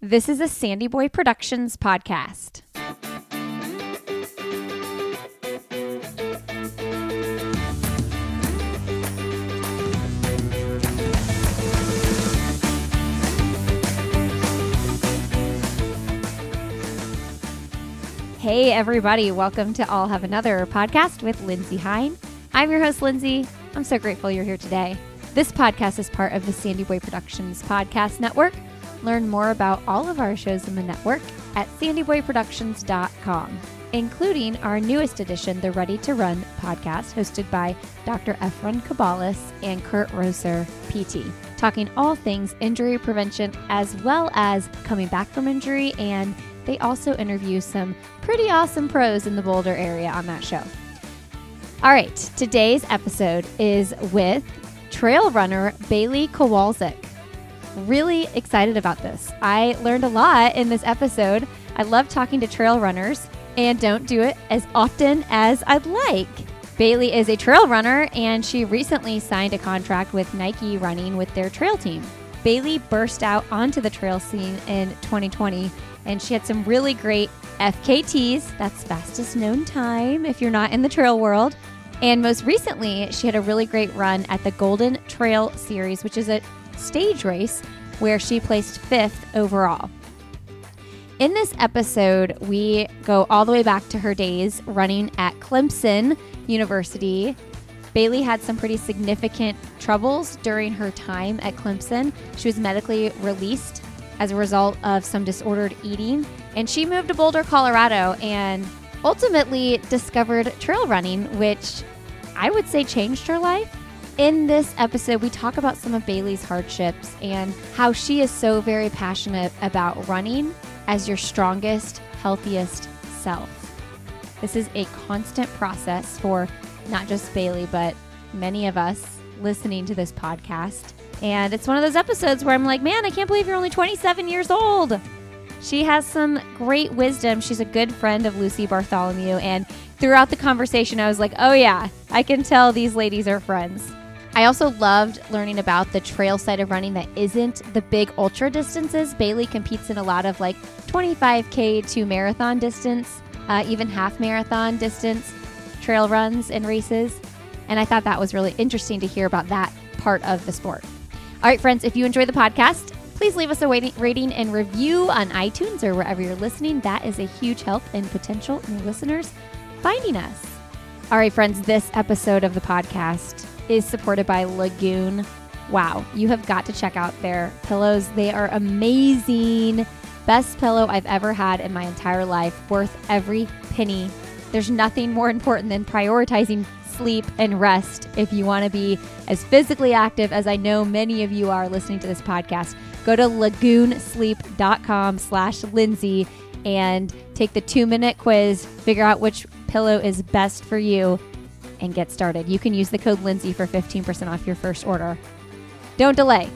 This is a Sandy Boy Productions podcast. Hey, everybody. Welcome to I'll Have Another podcast with Lindsey Hein. I'm your host, Lindsey. I'm so grateful you're here today. This podcast is part of the Sandy Boy Productions podcast network. Learn more about all of our shows in the network at sandyboyproductions.com, including our newest edition, the Ready to Run podcast, hosted by Dr. Efron Kabalis and Kurt Roser, PT, talking all things injury prevention as well as coming back from injury. And they also interview some pretty awesome pros in the Boulder area on that show. All right, today's episode is with trail runner Bailey Kowalczyk. Really excited about this. I learned a lot in this episode. I love talking to trail runners and don't do it as often as I'd like. Bailey is a trail runner and she recently signed a contract with Nike running with their trail team. Bailey burst out onto the trail scene in 2020 and she had some really great FKTs, that's fastest known time if you're not in the trail world. And most recently, she had a really great run at the Golden Trail Series, which is a stage race where she placed fifth overall. In this episode, we go all the way back to her days running at Clemson University. Bailey had some pretty significant troubles during her time at Clemson. She was medically released as a result of some disordered eating, and she moved to Boulder, Colorado, and ultimately discovered trail running, which I would say changed her life. In this episode, we talk about some of Bailey's hardships and how she is so very passionate about running as your strongest, healthiest self. This is a constant process for not just Bailey, but many of us listening to this podcast. And it's one of those episodes where I'm like, man, I can't believe you're only 27 years old. She has some great wisdom. She's a good friend of Lucy Bartholomew. And throughout the conversation, I was like, oh, yeah, I can tell these ladies are friends. I also loved learning about the trail side of running that isn't the big ultra distances. Bailey competes in a lot of like 25K to marathon distance, uh, even half marathon distance trail runs and races. And I thought that was really interesting to hear about that part of the sport. All right, friends, if you enjoy the podcast, please leave us a rating and review on iTunes or wherever you're listening. That is a huge help in potential new listeners finding us. All right, friends, this episode of the podcast is supported by Lagoon. Wow, you have got to check out their pillows. They are amazing. Best pillow I've ever had in my entire life, worth every penny. There's nothing more important than prioritizing sleep and rest if you want to be as physically active as I know many of you are listening to this podcast. Go to lagoonsleep.com slash Lindsey and take the two minute quiz, figure out which pillow is best for you, and get started. You can use the code Lindsey for 15% off your first order. Don't delay.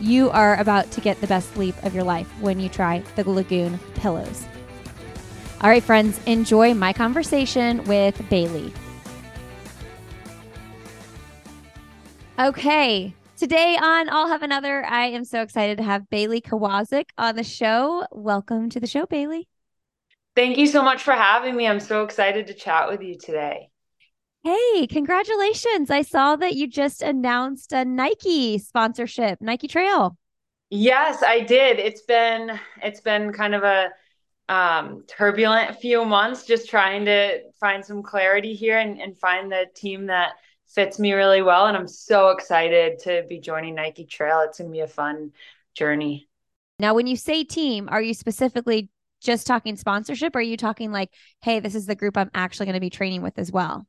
You are about to get the best sleep of your life when you try the Lagoon pillows. All right, friends, enjoy my conversation with Bailey. Okay, today on I'll Have Another, I am so excited to have Bailey Kowalczyk on the show. Welcome to the show, Bailey. Thank you so much for having me. I'm so excited to chat with you today. Hey, congratulations. I saw that you just announced a Nike sponsorship, Nike Trail. Yes, I did. It's been it's been kind of a um, turbulent few months just trying to find some clarity here and, and find the team that fits me really well. And I'm so excited to be joining Nike Trail. It's going to be a fun journey. Now, when you say team, are you specifically just talking sponsorship? Or are you talking like, hey, this is the group I'm actually going to be training with as well?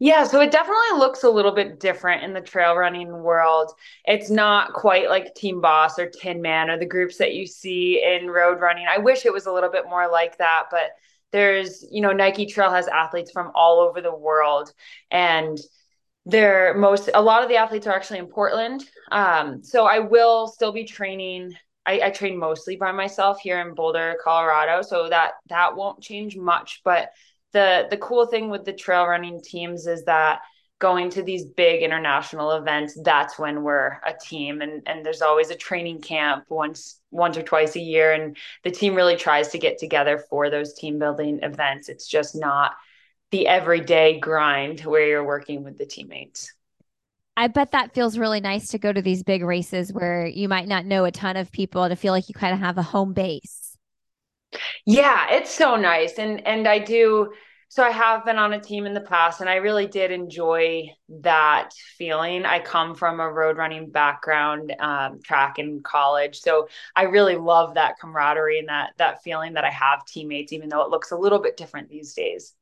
Yeah, so it definitely looks a little bit different in the trail running world. It's not quite like Team Boss or Tinman or the groups that you see in road running. I wish it was a little bit more like that, but there's, you know, Nike Trail has athletes from all over the world and they're most a lot of the athletes are actually in Portland. Um, so I will still be training. I, I train mostly by myself here in Boulder, Colorado. So that that won't change much, but the the cool thing with the trail running teams is that going to these big international events, that's when we're a team. And and there's always a training camp once once or twice a year. And the team really tries to get together for those team building events. It's just not the everyday grind where you're working with the teammates. I bet that feels really nice to go to these big races where you might not know a ton of people to feel like you kind of have a home base. Yeah, it's so nice. And and I do so I have been on a team in the past and I really did enjoy that feeling. I come from a road running background, um, track in college. So I really love that camaraderie and that that feeling that I have teammates, even though it looks a little bit different these days.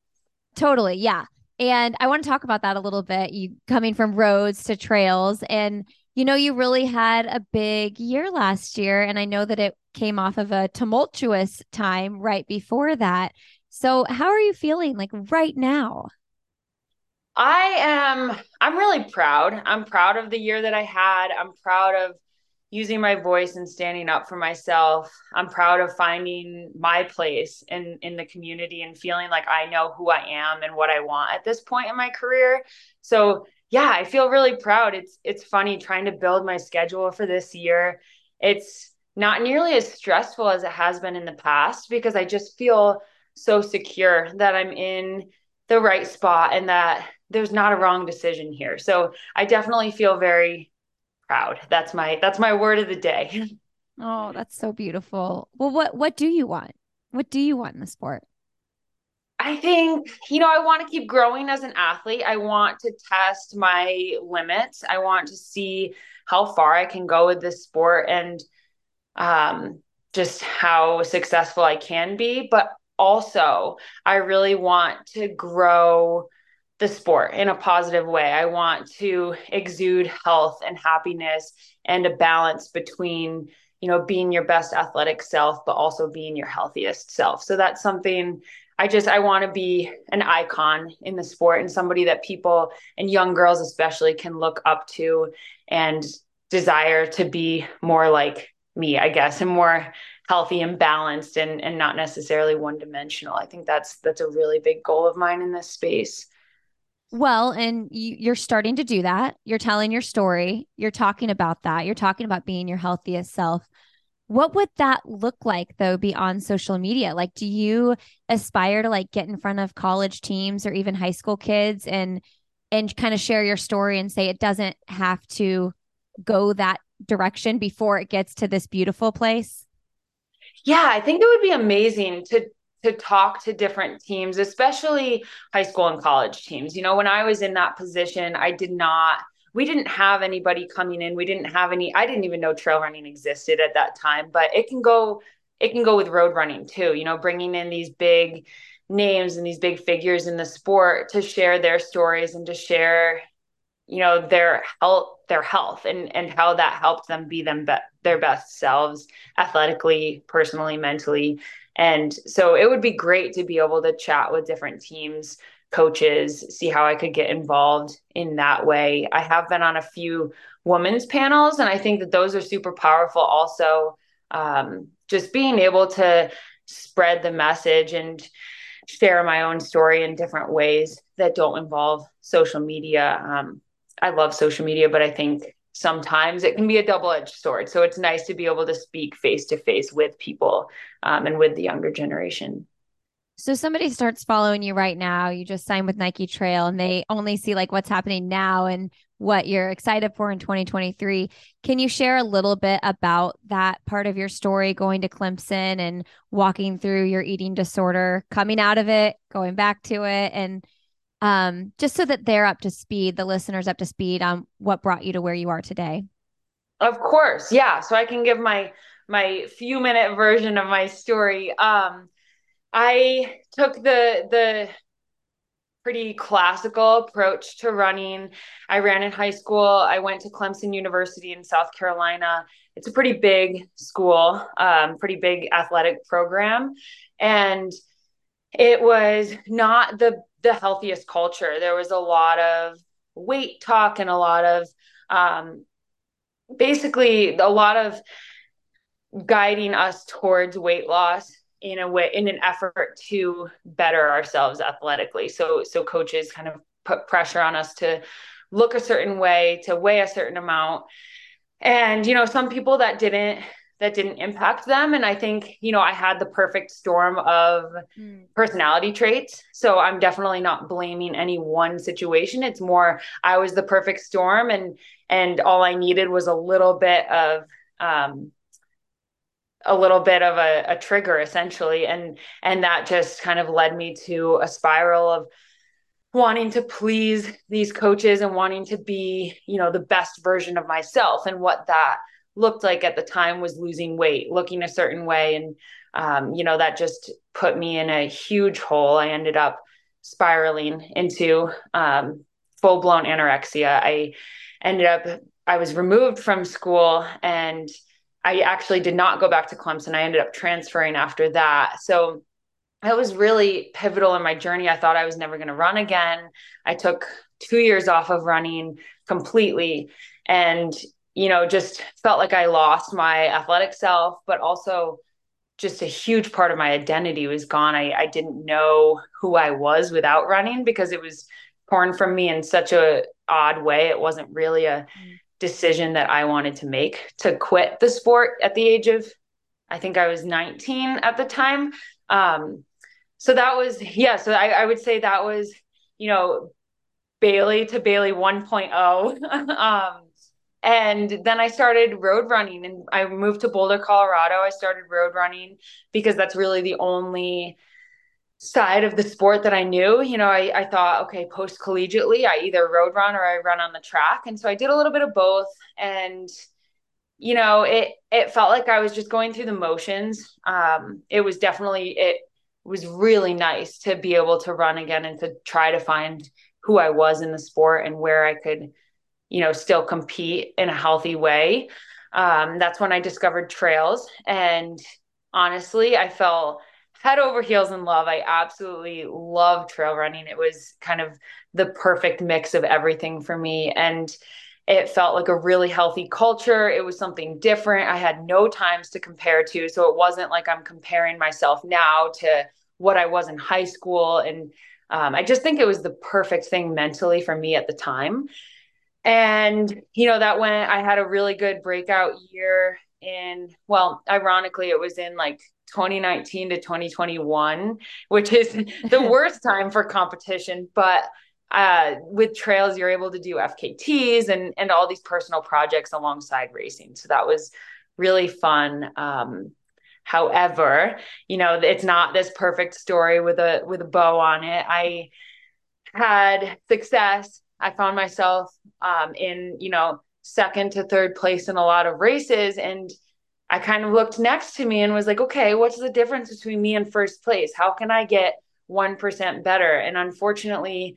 Totally. Yeah. And I want to talk about that a little bit. You coming from roads to trails and you know, you really had a big year last year. And I know that it came off of a tumultuous time right before that. So, how are you feeling like right now? I am, I'm really proud. I'm proud of the year that I had. I'm proud of using my voice and standing up for myself. I'm proud of finding my place in in the community and feeling like I know who I am and what I want at this point in my career. So, yeah, I feel really proud. It's it's funny trying to build my schedule for this year. It's not nearly as stressful as it has been in the past because I just feel so secure that I'm in the right spot and that there's not a wrong decision here. So I definitely feel very proud. That's my that's my word of the day. Oh, that's so beautiful. Well, what what do you want? What do you want in the sport? I think, you know, I want to keep growing as an athlete. I want to test my limits. I want to see how far I can go with this sport and um just how successful I can be, but also I really want to grow the sport in a positive way. I want to exude health and happiness and a balance between, you know, being your best athletic self but also being your healthiest self. So that's something I just I want to be an icon in the sport and somebody that people and young girls especially can look up to and desire to be more like me, I guess, and more healthy and balanced and and not necessarily one dimensional. I think that's that's a really big goal of mine in this space. Well, and you, you're starting to do that. You're telling your story. You're talking about that. You're talking about being your healthiest self. What would that look like though beyond social media? Like do you aspire to like get in front of college teams or even high school kids and and kind of share your story and say it doesn't have to go that direction before it gets to this beautiful place? Yeah, I think it would be amazing to to talk to different teams, especially high school and college teams. You know, when I was in that position, I did not we didn't have anybody coming in. We didn't have any I didn't even know trail running existed at that time, but it can go it can go with road running too, you know, bringing in these big names and these big figures in the sport to share their stories and to share you know their health their health and and how that helped them be them be- their best selves athletically personally mentally and so it would be great to be able to chat with different teams coaches see how i could get involved in that way i have been on a few women's panels and i think that those are super powerful also um, just being able to spread the message and share my own story in different ways that don't involve social media um, I love social media, but I think sometimes it can be a double edged sword. So it's nice to be able to speak face to face with people um, and with the younger generation. So somebody starts following you right now, you just signed with Nike Trail and they only see like what's happening now and what you're excited for in 2023. Can you share a little bit about that part of your story going to Clemson and walking through your eating disorder, coming out of it, going back to it and um, just so that they're up to speed, the listeners up to speed on what brought you to where you are today. Of course, yeah. So I can give my my few minute version of my story. Um, I took the the pretty classical approach to running. I ran in high school. I went to Clemson University in South Carolina. It's a pretty big school, um, pretty big athletic program, and it was not the the healthiest culture. There was a lot of weight talk and a lot of um, basically a lot of guiding us towards weight loss in a way in an effort to better ourselves athletically so so coaches kind of put pressure on us to look a certain way, to weigh a certain amount. And, you know, some people that didn't that didn't impact them and i think you know i had the perfect storm of mm. personality traits so i'm definitely not blaming any one situation it's more i was the perfect storm and and all i needed was a little bit of um a little bit of a, a trigger essentially and and that just kind of led me to a spiral of wanting to please these coaches and wanting to be you know the best version of myself. And what that looked like at the time was losing weight looking a certain way. And um, you know that just put me in a huge hole. I ended up spiraling into um, full-blown anorexia. I ended up i was removed from school and I actually did not go back to Clemson. I ended up transferring after that. So it was really pivotal in my journey. I thought I was never going to run again. I took two years off of running completely and, you know, just felt like I lost my athletic self, but also just a huge part of my identity was gone. I, I didn't know who I was without running because it was torn from me in such a odd way. It wasn't really a mm decision that I wanted to make to quit the sport at the age of, I think I was 19 at the time. Um, so that was, yeah, so I, I would say that was, you know, Bailey to Bailey 1.0. um, and then I started road running and I moved to Boulder, Colorado. I started road running because that's really the only side of the sport that I knew. You know, I, I thought, okay, post collegiately, I either road run or I run on the track. And so I did a little bit of both. And, you know, it it felt like I was just going through the motions. Um, it was definitely it was really nice to be able to run again and to try to find who I was in the sport and where I could, you know, still compete in a healthy way. Um, that's when I discovered trails. And honestly, I felt head over heels in love. I absolutely love trail running. It was kind of the perfect mix of everything for me. And it felt like a really healthy culture. It was something different. I had no times to compare to. So it wasn't like I'm comparing myself now to what I was in high school. And um, I just think it was the perfect thing mentally for me at the time. And, you know, that went, I had a really good breakout year in, well, ironically, it was in like 2019 to 2021, which is the worst time for competition. But uh, with trails, you're able to do FKTs and and all these personal projects alongside racing. So that was really fun. Um, however, you know, it's not this perfect story with a with a bow on it. I had success. I found myself um, in you know second to third place in a lot of races and I kind of looked next to me and was like, okay, what's the difference between me and first place? How can I get 1% better? And unfortunately,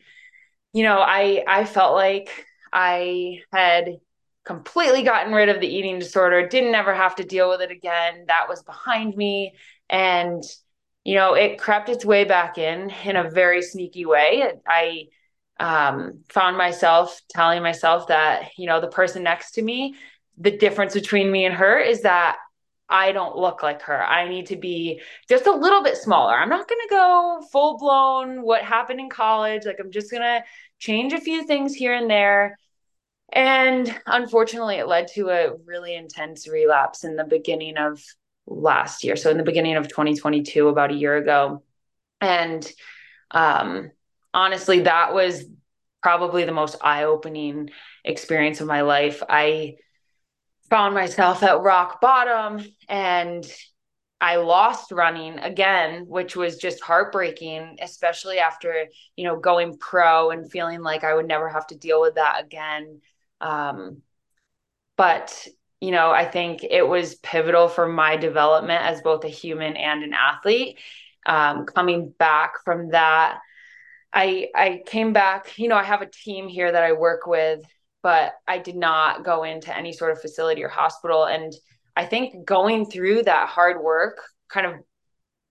you know, I I felt like I had completely gotten rid of the eating disorder, didn't ever have to deal with it again. That was behind me and you know, it crept its way back in in a very sneaky way. I um, found myself telling myself that, you know, the person next to me the difference between me and her is that I don't look like her. I need to be just a little bit smaller. I'm not going to go full blown what happened in college. Like, I'm just going to change a few things here and there. And unfortunately, it led to a really intense relapse in the beginning of last year. So, in the beginning of 2022, about a year ago. And um, honestly, that was probably the most eye opening experience of my life. I, found myself at rock bottom and I lost running again, which was just heartbreaking, especially after, you know, going pro and feeling like I would never have to deal with that again. Um, but, you know, I think it was pivotal for my development as both a human and an athlete. Um, coming back from that, I I came back, you know, I have a team here that I work with but I did not go into any sort of facility or hospital. And I think going through that hard work kind of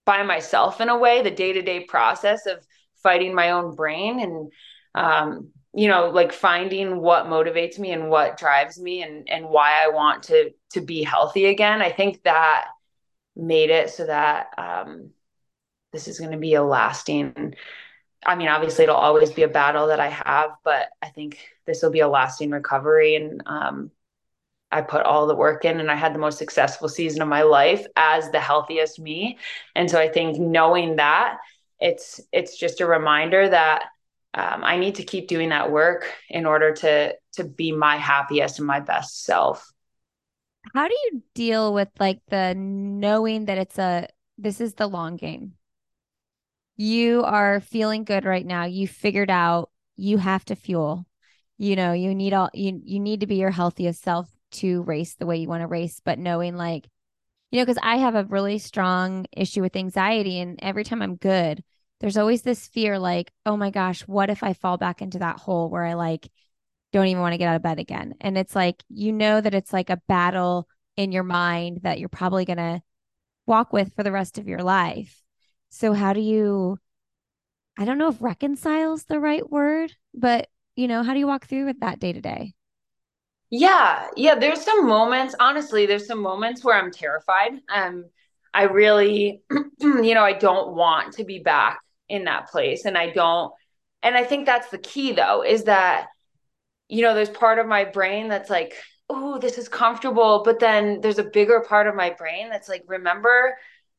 by myself in a way, the day to day process of fighting my own brain and, um, you know, like finding what motivates me and what drives me and, and why I want to, to be healthy again. I think that made it so that, um, this is going to be a lasting I mean, obviously, it'll always be a battle that I have, but I think this will be a lasting recovery. And um, I put all the work in, and I had the most successful season of my life as the healthiest me. And so I think knowing that it's it's just a reminder that um, I need to keep doing that work in order to to be my happiest and my best self. How do you deal with like the knowing that it's a this is the long game? You are feeling good right now. You figured out you have to fuel. You know, you need all you you need to be your healthiest self to race the way you want to race, but knowing like you know, because I have a really strong issue with anxiety and every time I'm good, there's always this fear like, oh my gosh, what if I fall back into that hole where I like don't even want to get out of bed again? And it's like, you know, that it's like a battle in your mind that you're probably going to walk with for the rest of your life. So, how do you, I don't know if reconcile's the right word, but, you know, how do you walk through with that day to day? Yeah, yeah, there's some moments, honestly, there's some moments where I'm terrified. Um I really you know, I don't want to be back in that place and I don't and I think that's the key though is that you know there's part of my brain that's like oh this is comfortable but then there's a bigger part of my brain that's like remember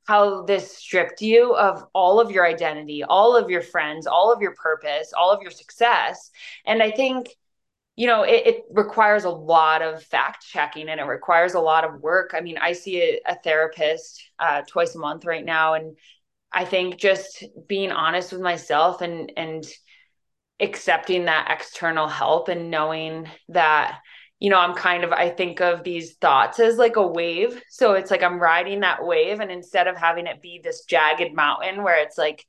how this stripped you of all of your identity all of your friends all of your purpose all of your success. And I think you know it, it, requires a lot of fact checking and it requires a lot of work. I mean i see a, a therapist uh, twice a month right now. And I think just being honest with myself and and accepting that external help and knowing that you know I'm kind of I think of these thoughts as like a wave. So it's like I'm riding that wave and instead of having it be this jagged mountain where it's like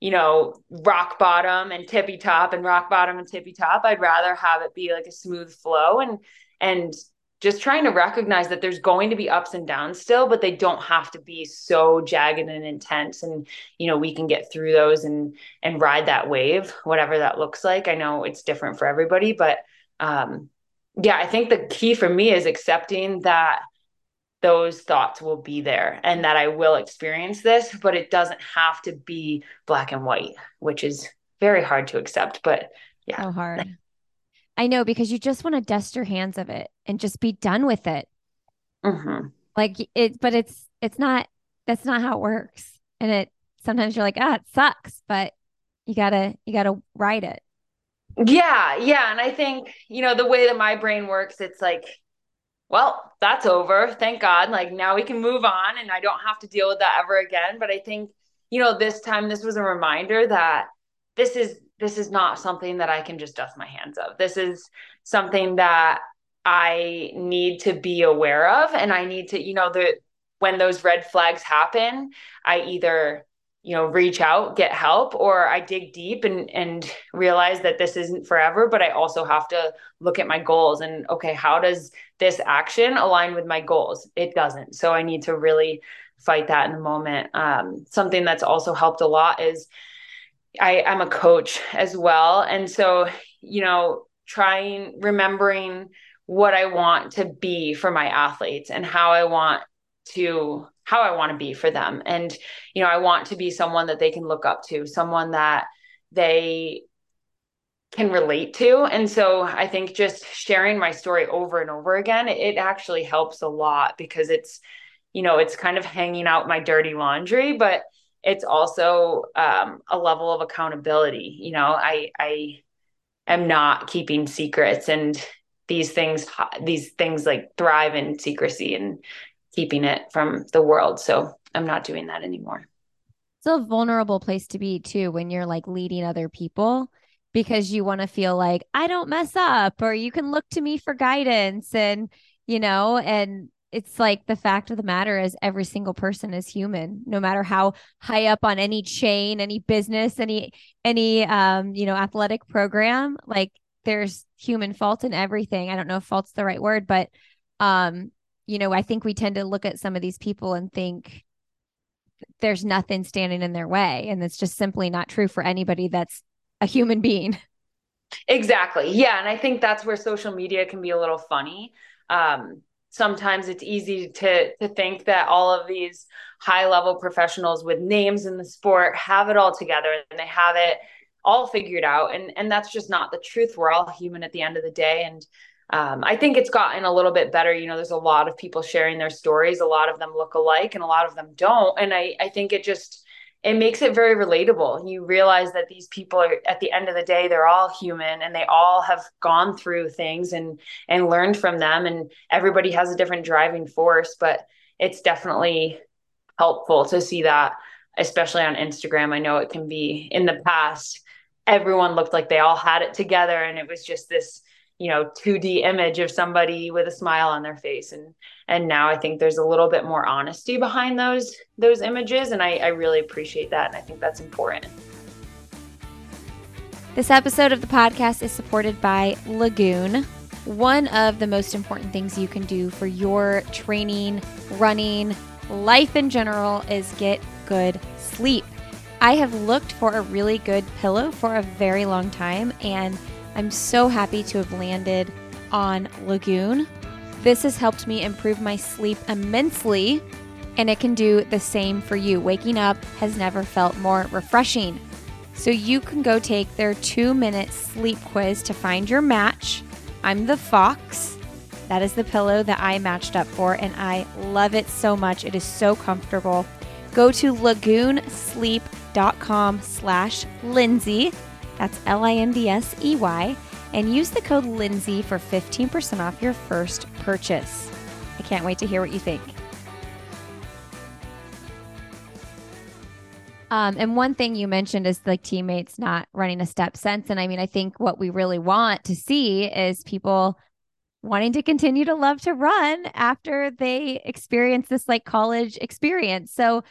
you know rock bottom and tippy top and rock bottom and tippy top I'd rather have it be like a smooth flow and and just trying to recognize that there's going to be ups and downs still but they don't have to be so jagged and intense. And you know we can get through those and and ride that wave whatever that looks like. I know it's different for everybody but um yeah i think the key for me is accepting that those thoughts will be there and that i will experience this but it doesn't have to be black and white which is very hard to accept but yeah so hard I know because you just want to dust your hands of it and just be done with it. Mm-hmm. Like it, but it's it's not. That's not how it works. And it sometimes you're like, ah, it sucks, but you gotta you gotta ride it. Yeah, yeah, and I think you know the way that my brain works, it's like, well, that's over. Thank God. Like now we can move on, and I don't have to deal with that ever again. But I think you know this time this was a reminder that this is this is not something that I can just dust my hands of. This is something that I need to be aware of and I need to, you know, the when those red flags happen, I either you know reach out get help or i dig deep and and realize that this isn't forever but i also have to look at my goals and okay how does this action align with my goals? It doesn't. So i need to really fight that in the moment. Um, something that's also helped a lot is I am a coach as well. And so, you know, trying, remembering what I want to be for my athletes and how I want to how I want to be for them. And, you know, I want to be someone that they can look up to, someone that they can relate to. And so I think just sharing my story over and over again, it actually helps a lot because it's, you know, it's kind of hanging out my dirty laundry, but it's also um, a level of accountability. You know, I I am not keeping secrets, and these things these things like thrive in secrecy and keeping it from the world. So I'm not doing that anymore. It's a vulnerable place to be too when you're like leading other people because you want to feel like I don't mess up or you can look to me for guidance and you know and it's like the fact of the matter is every single person is human no matter how high up on any chain any business any any um you know athletic program like there's human fault in everything i don't know if fault's the right word but um you know i think we tend to look at some of these people and think there's nothing standing in their way and it's just simply not true for anybody that's a human being. Exactly. Yeah and i think that's where social media can be a little funny. Um sometimes it's easy to to think that all of these high level professionals with names in the sport have it all together and they have it all figured out and and that's just not the truth. We're all human at the end of the day and um, I think it's gotten a little bit better. You know, there's a lot of people sharing their stories. A lot of them look alike and a lot of them don't. And I, I think it just, it makes it very relatable. You realize that these people are at the end of the day, they're all human and they all have gone through things and and learned from them. And everybody has a different driving force, but it's definitely helpful to see that, especially on Instagram. I know it can be in the past, everyone looked like they all had it together and it was just this you know 2d image of somebody with a smile on their face. And and now i think there's a little bit more honesty behind those those images. And i, I really appreciate that. And i think that's important. This episode of the podcast is supported by lagoon one of the most important things you can do for your training running life in general is get good sleep. I have looked for a really good pillow for a very long time. And I'm so happy to have landed on Lagoon. This has helped me improve my sleep immensely, and it can do the same for you. Waking up has never felt more refreshing. So you can go take their two minute sleep quiz to find your match. I'm the Fox. That is the pillow that I matched up for, and I love it so much. It is so comfortable. Go to lagoonsleep.com slash Lindsey that's L I N D S E Y, and use the code Lindsey for 15% off your first purchase. I can't wait to hear what you think. Um, and one thing you mentioned is like teammates not running a step sense. And I mean, I think what we really want to see is people wanting to continue to love to run after they experience this like college experience. So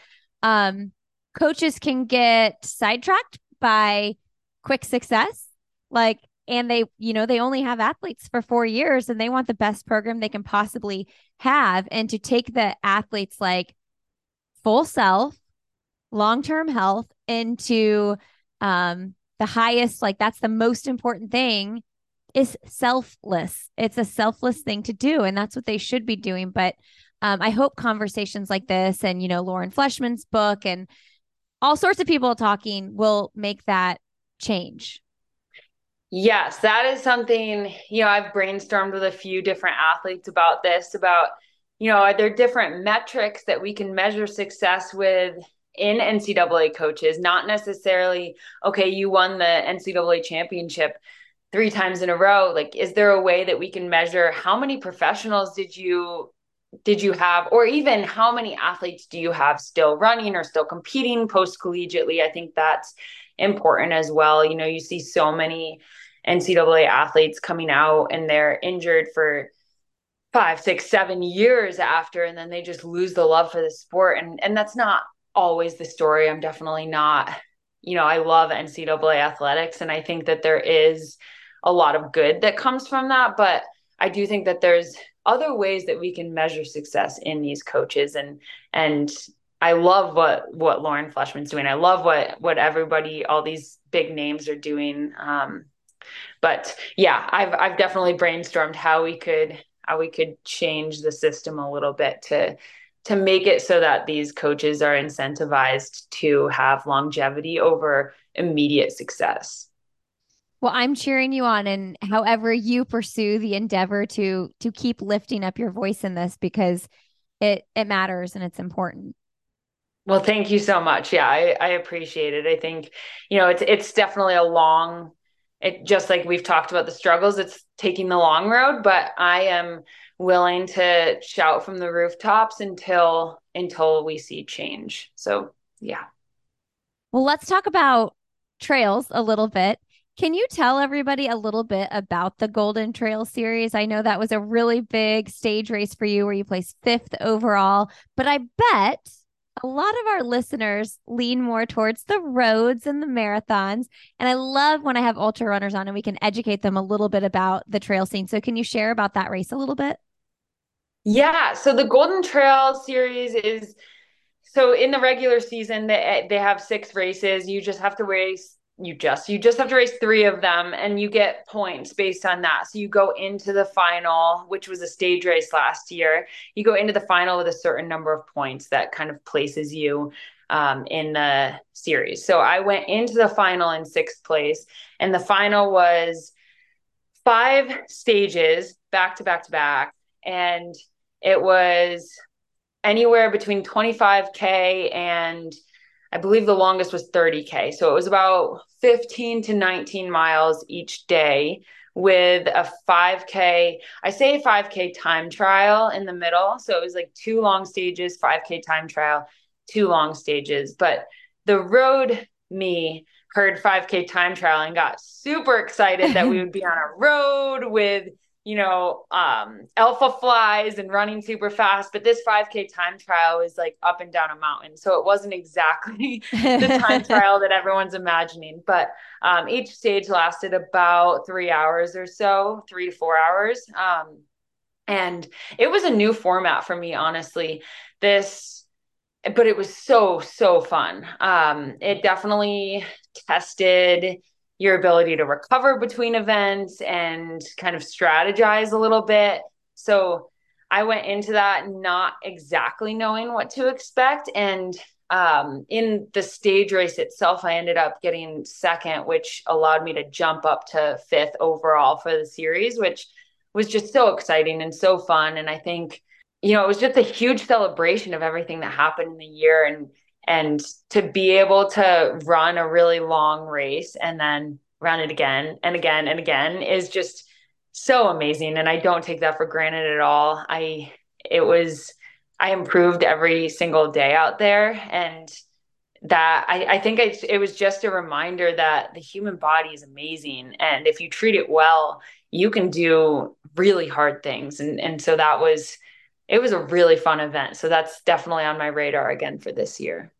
um, coaches can get sidetracked by quick success. Like, and they, you know, they only have athletes for four years and they want the best program they can possibly have. And to take the athletes like full self, long term health into um, the highest, like, that's the most important thing is selfless. It's a selfless thing to do. And that's what they should be doing. But um, I hope conversations like this and, you know, Lauren Fleshman's book and all sorts of people talking will make that change? Yes, that is something, you know, I've brainstormed with a few different athletes about this, about, you know, are there different metrics that we can measure success with in NCAA coaches, not necessarily, okay, you won the NCAA championship three times in a row. Like, is there a way that we can measure how many professionals did you did you have or even how many athletes do you have still running or still competing post collegiately i think that's important as well. You know, you see so many NCAA athletes coming out and they're injured for five, six, seven years after, and then they just lose the love for the sport. And and that's not always the story. I'm definitely not, you know, I love NCAA athletics and I think that there is a lot of good that comes from that. But I do think that there's other ways that we can measure success in these coaches and and I love what what Lauren Fleshman's doing. I love what what everybody, all these big names are doing. Um, but yeah, I've I've definitely brainstormed how we could how we could change the system a little bit to to make it so that these coaches are incentivized to have longevity over immediate success. Well, I'm cheering you on and however you pursue the endeavor to to keep lifting up your voice in this because it it matters and it's important. Well, thank you so much. Yeah, I, I appreciate it. I think, you know, it's it's definitely a long it just like we've talked about the struggles, it's taking the long road, but I am willing to shout from the rooftops until until we see change. So yeah. Well, let's talk about trails a little bit. Can you tell everybody a little bit about the Golden Trail series? I know that was a really big stage race for you where you placed fifth overall, but I bet a lot of our listeners lean more towards the roads and the marathons. And I love when I have ultra runners on and we can educate them a little bit about the trail scene. So, can you share about that race a little bit? Yeah. So, the Golden Trail series is so in the regular season, they, they have six races. You just have to race you just you just have to race three of them and you get points based on that. So you go into the final which was a stage race last year you go into the final with a certain number of points that kind of places you um, in the series. So i went into the final in sixth place and the final was five stages back to back to back. And it was anywhere between 25k and I believe the longest was 30K. So it was about 15 to 19 miles each day with a 5K, I say 5K time trial in the middle. So it was like two long stages, 5K time trial, two long stages. But the road me heard 5K time trial and got super excited that we would be on a road with you know, um, Alphaflys and running super fast. But this 5K time trial is like up and down a mountain. So it wasn't exactly the time trial that everyone's imagining. But um, each stage lasted about three hours or so, three to four hours. Um, and it was a new format for me, honestly. This, but it was so, so fun. Um, it definitely tested your ability to recover between events and kind of strategize a little bit. So I went into that not exactly knowing what to expect. And um, in the stage race itself, I ended up getting second, which allowed me to jump up to fifth overall for the series, which was just so exciting and so fun. And I think, you know, it was just a huge celebration of everything that happened in the year and and to be able to run a really long race and then run it again and again and again is just so amazing. And i don't take that for granted at all. I it was i improved every single day out there. And that i, I think it, it was just a reminder that the human body is amazing. And if you treat it well you can do really hard things. And and so that was it was a really fun event. So that's definitely on my radar again for this year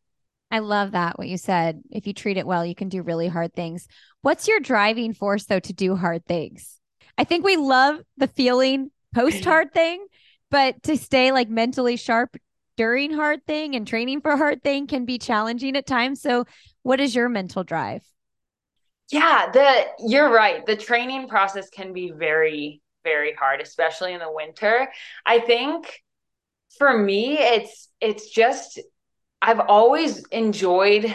I love that what you said. If you treat it well, you can do really hard things. What's your driving force though to do hard things? I think we love the feeling post hard thing, but to stay like mentally sharp during hard thing and training for hard thing can be challenging at times. So, what is your mental drive? Yeah, the you're right. The training process can be very very hard, especially in the winter. I think for me it's it's just I've always enjoyed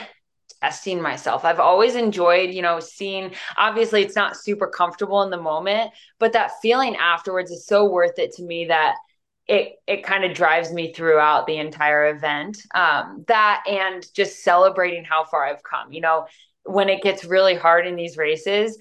testing myself. I've always enjoyed, you know, seeing obviously it's not super comfortable in the moment, but that feeling afterwards is so worth it to me that it it kind of drives me throughout the entire event. Um, that and just celebrating how far I've come. You know, when it gets really hard in these races,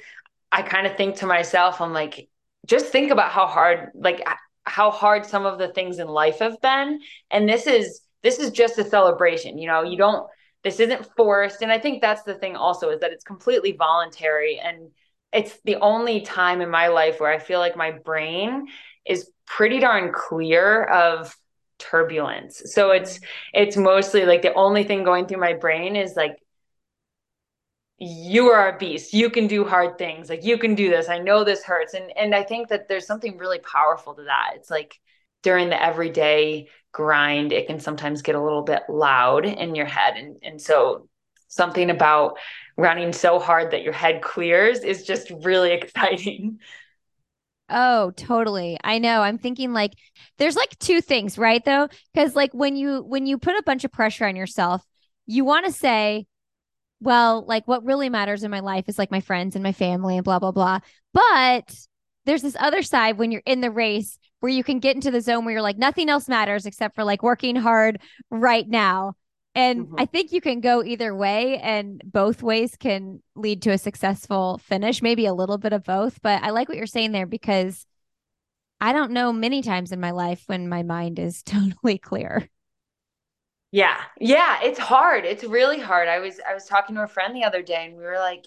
I kind of think to myself, I'm like, just think about how hard, like how hard some of the things in life have been. And this is this is just a celebration you know you don't this isn't forced. And i think that's the thing also is that it's completely voluntary. And it's the only time in my life where i feel like my brain is pretty darn clear of turbulence. So it's it's mostly like the only thing going through my brain is like you are a beast. You can do hard things. Like you can do this. I know this hurts. And and i think that there's something really powerful to that. It's like during the everyday grind, it can sometimes get a little bit loud in your head. And, and so something about running so hard that your head clears is just really exciting. Oh, totally. I know. I'm thinking like there's like two things, right though? Cuz like when you when you put a bunch of pressure on yourself, you want to say, well, like what really matters in my life is like my friends and my family and blah blah blah. But there's this other side when you're in the race where you can get into the zone where you're like nothing else matters except for like working hard right now and mm-hmm. I think you can go either way, and both ways can lead to a successful finish, maybe a little bit of both. But I like what you're saying there because I don't know many times in my life when my mind is totally clear. Yeah. Yeah. It's hard. It's really hard. I was, I was talking to a friend the other day and we were like,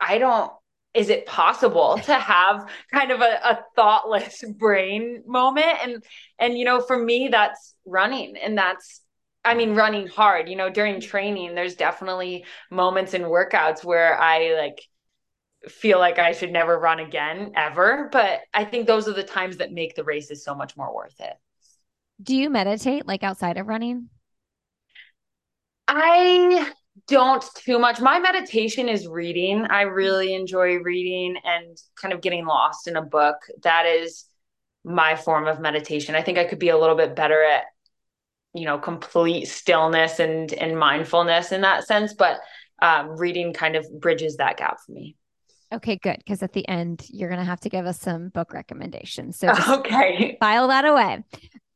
I don't, is it possible to have kind of a, a, thoughtless brain moment? And and you know for me that's running. And that's i mean running hard you know during training there's definitely moments in workouts where i like feel like i should never run again ever. But i think those are the times that make the races so much more worth it. Do you meditate like outside of running? I don't too much. My meditation is reading. I really enjoy reading and kind of getting lost in a book. That is my form of meditation. I think I could be a little bit better at you know complete stillness and and mindfulness in that sense, but um, reading kind of bridges that gap for me. Okay, good. Because at the end, you're going to have to give us some book recommendations. So okay, file that away.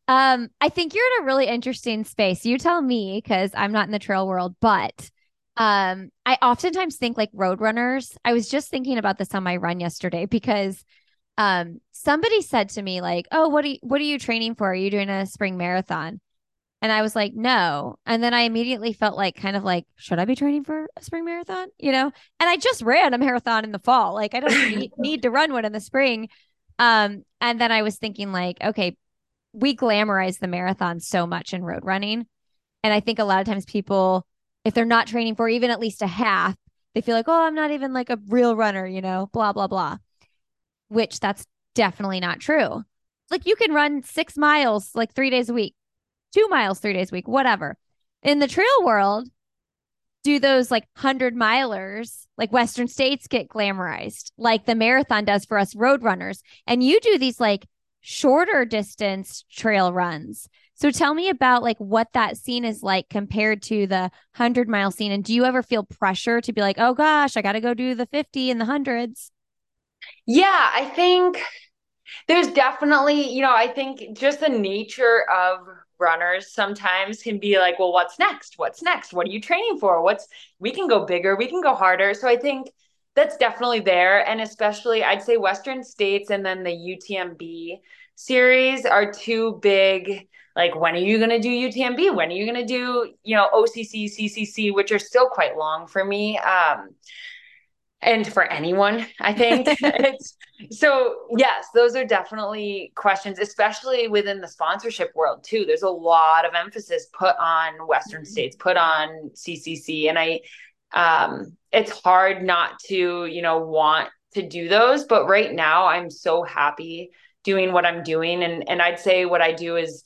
Um, I think you're in a really interesting space. You tell me because I'm not in the trail world, but um, I oftentimes think like road runners. I was just thinking about this on my run yesterday because um somebody said to me like, "Oh, what are you, what are you training for? Are you doing a spring marathon?" And I was like, "No." And then I immediately felt like kind of like, "Should I be training for a spring marathon?" You know? And I just ran a marathon in the fall. Like I don't need, need to run one in the spring. Um and then I was thinking like, okay, we glamorize the marathon so much in road running. And I think a lot of times people if they're not training for even at least a half, they feel like, "Oh, I'm not even like a real runner, you know, blah blah blah." Which that's definitely not true. Like you can run 6 miles like 3 days a week, 2 miles 3 days a week, whatever. In the trail world, do those like 100 milers like western states get glamorized like the marathon does for us road runners and you do these like shorter distance trail runs so tell me about like what that scene is like compared to the 100 mile scene and do you ever feel pressure to be like oh gosh i got to go do the 50 and the hundreds yeah i think there's definitely you know i think just the nature of runners sometimes can be like well what's next? What's next? What are you training for? What's we can go bigger we can go harder. So i think that's definitely there and especially i'd say western states and then the utmb series are two big like when are you going to do utmb when are you going to do you know occ ccc which are still quite long for me um and for anyone i think. It's so yes those are definitely questions especially within the sponsorship world too. There's a lot of emphasis put on western mm-hmm. states put on ccc and i um it's hard not to you know want to do those but right now i'm so happy doing what i'm doing and and i'd say what i do is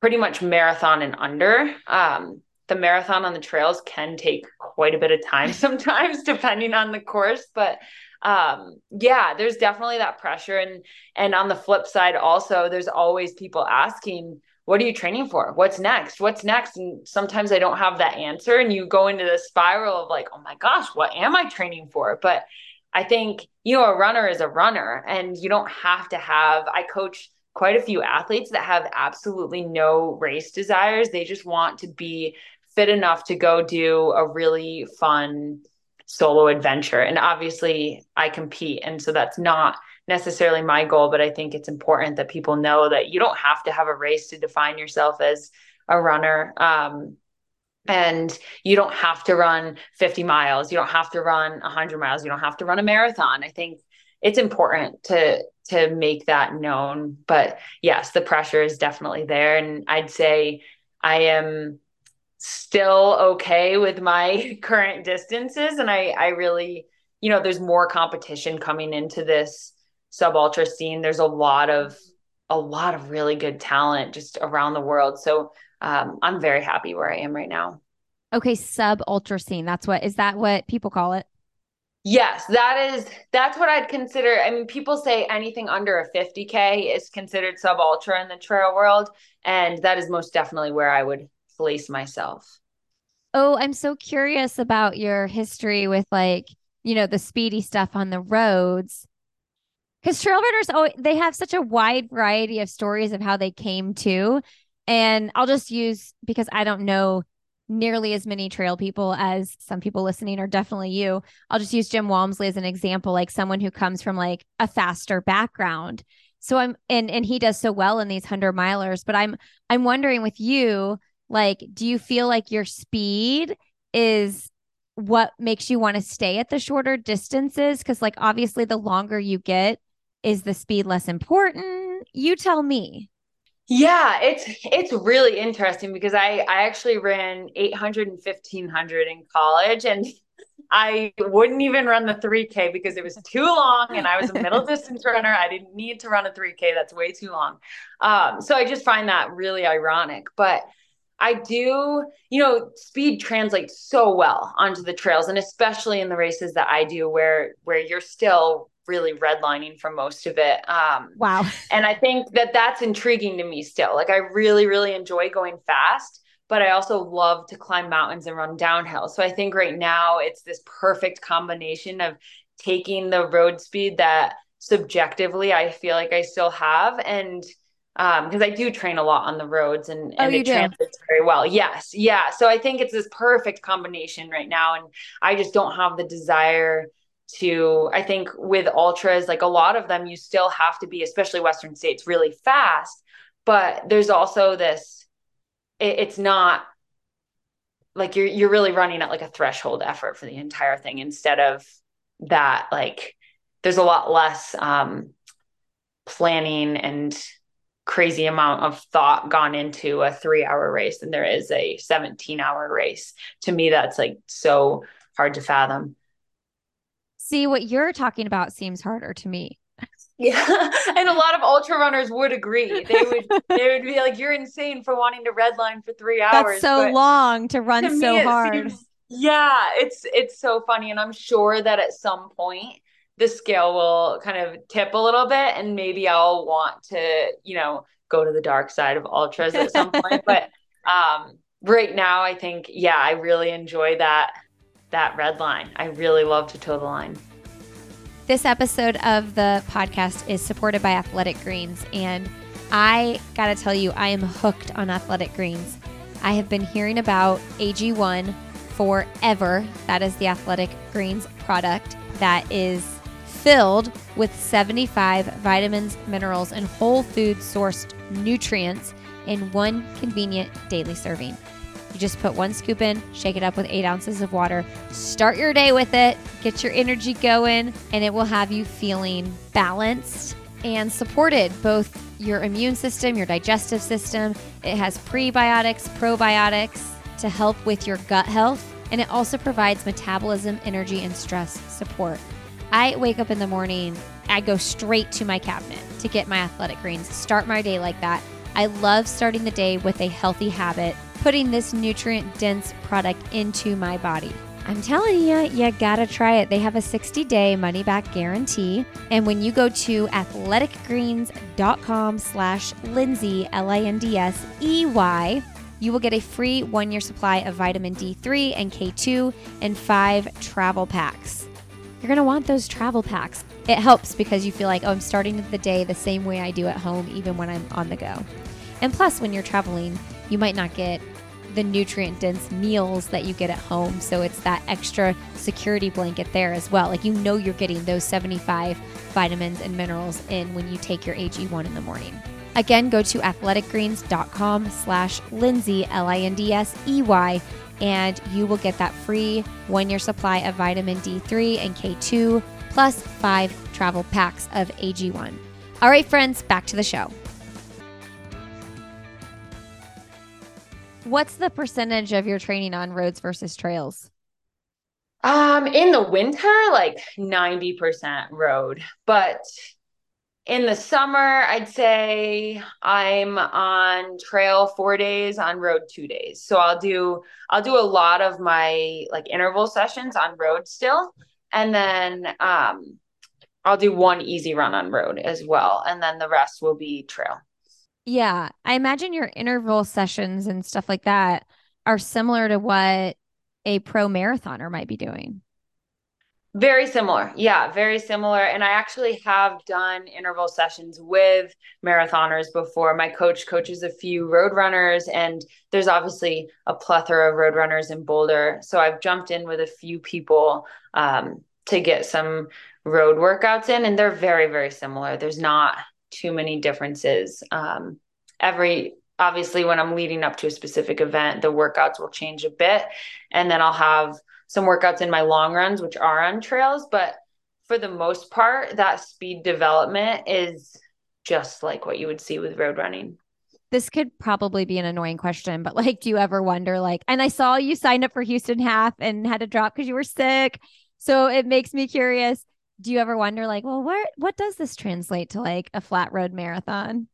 pretty much marathon and under. Um the marathon on the trails can take quite a bit of time sometimes depending on the course but um yeah there's definitely that pressure. And and on the flip side also there's always people asking what are you training for? What's next? What's next? And sometimes i don't have that answer and you go into the spiral of like oh my gosh what am i training for? But i think you know a runner is a runner and you don't have to have i coach quite a few athletes that have absolutely no race desires they just want to be fit enough to go do a really fun solo adventure. And obviously, I compete. And so that's not necessarily my goal, but I think it's important that people know that you don't have to have a race to define yourself as a runner. Um, and you don't have to run 50 miles. You don't have to run 100 miles. You don't have to run a marathon. I think it's important to to make that known. But yes the pressure is definitely there. And i'd say i am still okay with my current distances. And I I really you know there's more competition coming into this sub ultra scene. There's a lot of a lot of really good talent just around the world. So um, I'm very happy where I am right now. Okay sub ultra scene. That's what is that what people call it Yes, that is that's what I'd consider. I mean, people say anything under a 50k is considered sub ultra in the trail world, and that is most definitely where I would place myself. Oh, I'm so curious about your history with like, you know, the speedy stuff on the roads. Because trail runners, oh, they have such a wide variety of stories of how they came to. And I'll just use because I don't know nearly as many trail people as some people listening, or definitely you. I'll just use Jim Walmsley as an example, like someone who comes from like a faster background. So I'm and and he does so well in these hundred milers. But I'm I'm wondering with you, like, do you feel like your speed is what makes you want to stay at the shorter distances? Because, like, obviously, the longer you get, is the speed less important? You tell me. Yeah, it's it's really interesting because I I actually ran 800 and 1500 in college and I wouldn't even run the 3K because it was too long and I was a middle distance runner. I didn't need to run a 3K. That's way too long. Um, so I just find that really ironic. But I do, you know, speed translates so well onto the trails and especially in the races that I do where where you're still really redlining for most of it. Um wow. and I think that that's intriguing to me still. Like I really really enjoy going fast, but I also love to climb mountains and run downhill. So I think right now it's this perfect combination of taking the road speed that subjectively I feel like I still have and because um, I do train a lot on the roads and, and oh, it translates very well. Yes. Yeah. So I think it's this perfect combination right now. And I just don't have the desire to, I think with ultras, like a lot of them, you still have to be, especially Western states, really fast. But there's also this, it, it's not like you're you're really running at like a threshold effort for the entire thing instead of that like there's a lot less um planning and crazy amount of thought gone into a three hour race than there is a 17 hour race. To me, that's like so hard to fathom. See, what you're talking about seems harder to me. Yeah. and a lot of ultra runners would agree. They would they would be like, You're insane for wanting to redline for three hours. That's so long to run to so me, hard. Seems, yeah, it's it's so funny. And I'm sure that at some point the scale will kind of tip a little bit and maybe I'll want to, you know, go to the dark side of ultras at some point. But um, right now I think, yeah, I really enjoy that that red line. I really love to toe the line. This episode of the podcast is supported by Athletic Greens and I got to tell you I am hooked on Athletic Greens. I have been hearing about AG1 forever. That is the Athletic Greens product that is filled with 75 vitamins, minerals, and whole food sourced nutrients in one convenient daily serving. You just put one scoop in, shake it up with eight ounces of water, start your day with it, get your energy going, and it will have you feeling balanced and supported both your immune system, your digestive system. It has prebiotics, probiotics to help with your gut health, and it also provides metabolism, energy, and stress support. I wake up in the morning, I go straight to my cabinet to get my athletic greens, start my day like that. I love starting the day with a healthy habit, putting this nutrient dense product into my body. I'm telling you, you gotta try it. They have a 60 day money back guarantee. And when you go to athleticgreens.com slash Lindsey, L I N D S E Y, you will get a free one year supply of vitamin D3 and K2 and five travel packs you're to want those travel packs. It helps because you feel like, oh, I'm starting the day the same way I do at home, even when I'm on the go. And plus, when you're traveling, you might not get the nutrient dense meals that you get at home. So it's that extra security blanket there as well. Like you know you're getting those 75 vitamins and minerals in when you take your AG1 in the morning. Again, go to athleticgreens.com slash Lindsey, L-I-N-D-S-E-Y, and you will get that free one year supply of vitamin D3 and K2, plus five travel packs of AG1. All right, friends, back to the show. What's the percentage of your training on roads versus trails? Um, in the winter, like 90% road, but in the summer, I'd say I'm on trail four days, on road two days. So I'll do I'll do a lot of my like interval sessions on road still, and then um, I'll do one easy run on road as well, and then the rest will be trail. Yeah, I imagine your interval sessions and stuff like that are similar to what a pro marathoner might be doing. Very similar. Yeah, very similar. And I actually have done interval sessions with marathoners before. My coach coaches a few road runners, and there's obviously a plethora of road runners in Boulder. So I've jumped in with a few people um, to get some road workouts in, and they're very, very similar. There's not too many differences. Um, every obviously, when I'm leading up to a specific event, the workouts will change a bit, and then I'll have some workouts in my long runs, which are on trails. But for the most part, that speed development is just like what you would see with road running. This could probably be an annoying question, but like, do you ever wonder, like, and I saw you signed up for Houston Half and had to drop because you were sick. So it makes me curious. Do you ever wonder, like, well, where, what does this translate to like a flat road marathon?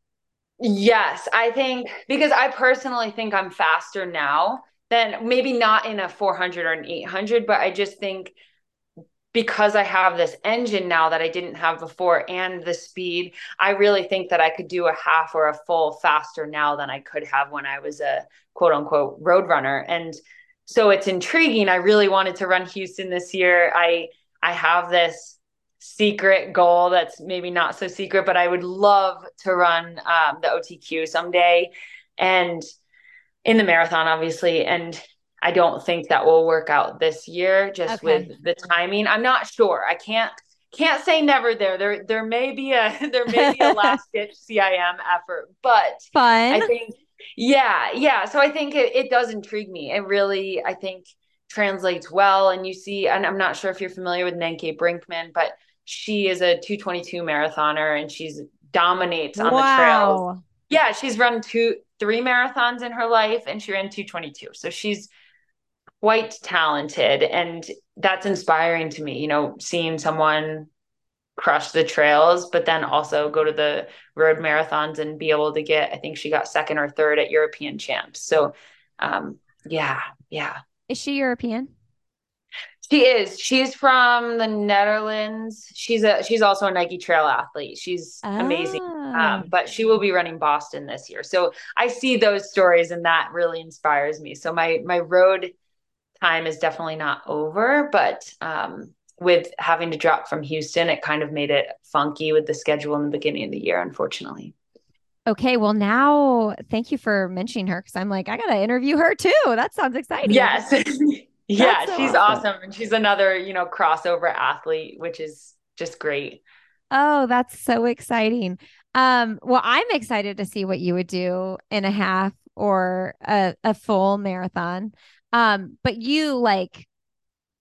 Yes, I think because I personally think I'm faster now than maybe not in a 400 or an 800, but I just think because I have this engine now that I didn't have before and the speed, I really think that I could do a half or a full faster now than I could have when I was a quote unquote road runner. And so it's intriguing. I really wanted to run Houston this year. I I have this secret goal that's maybe not so secret, but I would love to run um, the OTQ someday and in the marathon, obviously. And I don't think that will work out this year just okay. with the timing. I'm not sure. I can't can't say never there. There there may be a there may be a last ditch CIM effort, but fun. I think yeah, yeah. So I think it, it does intrigue me. It really I think translates well. And you see, and I'm not sure if you're familiar with Nienke Brinkman, but she is a 222 marathoner and she's dominates on wow. the trails. Yeah, she's run two, three marathons in her life and she ran 222. So she's quite talented and that's inspiring to me, you know, seeing someone crush the trails, but then also go to the road marathons and be able to get, I think she got second or third at European champs. So, um, yeah, yeah. Is she European? She is. She's from the Netherlands. She's a she's also a Nike Trail athlete. She's oh. amazing. Um, but she will be running Boston this year. So I see those stories and that really inspires me. So my my road time is definitely not over, but um, with having to drop from Houston, it kind of made it funky with the schedule in the beginning of the year, unfortunately. Okay, well now thank you for mentioning her because I'm like, I gotta interview her too. That sounds exciting. Yes. yeah, so she's awesome. awesome. And she's another, you know, crossover athlete, which is just great. Oh, that's so exciting. Um, well, I'm excited to see what you would do in a half or a, a full marathon. Um, but you like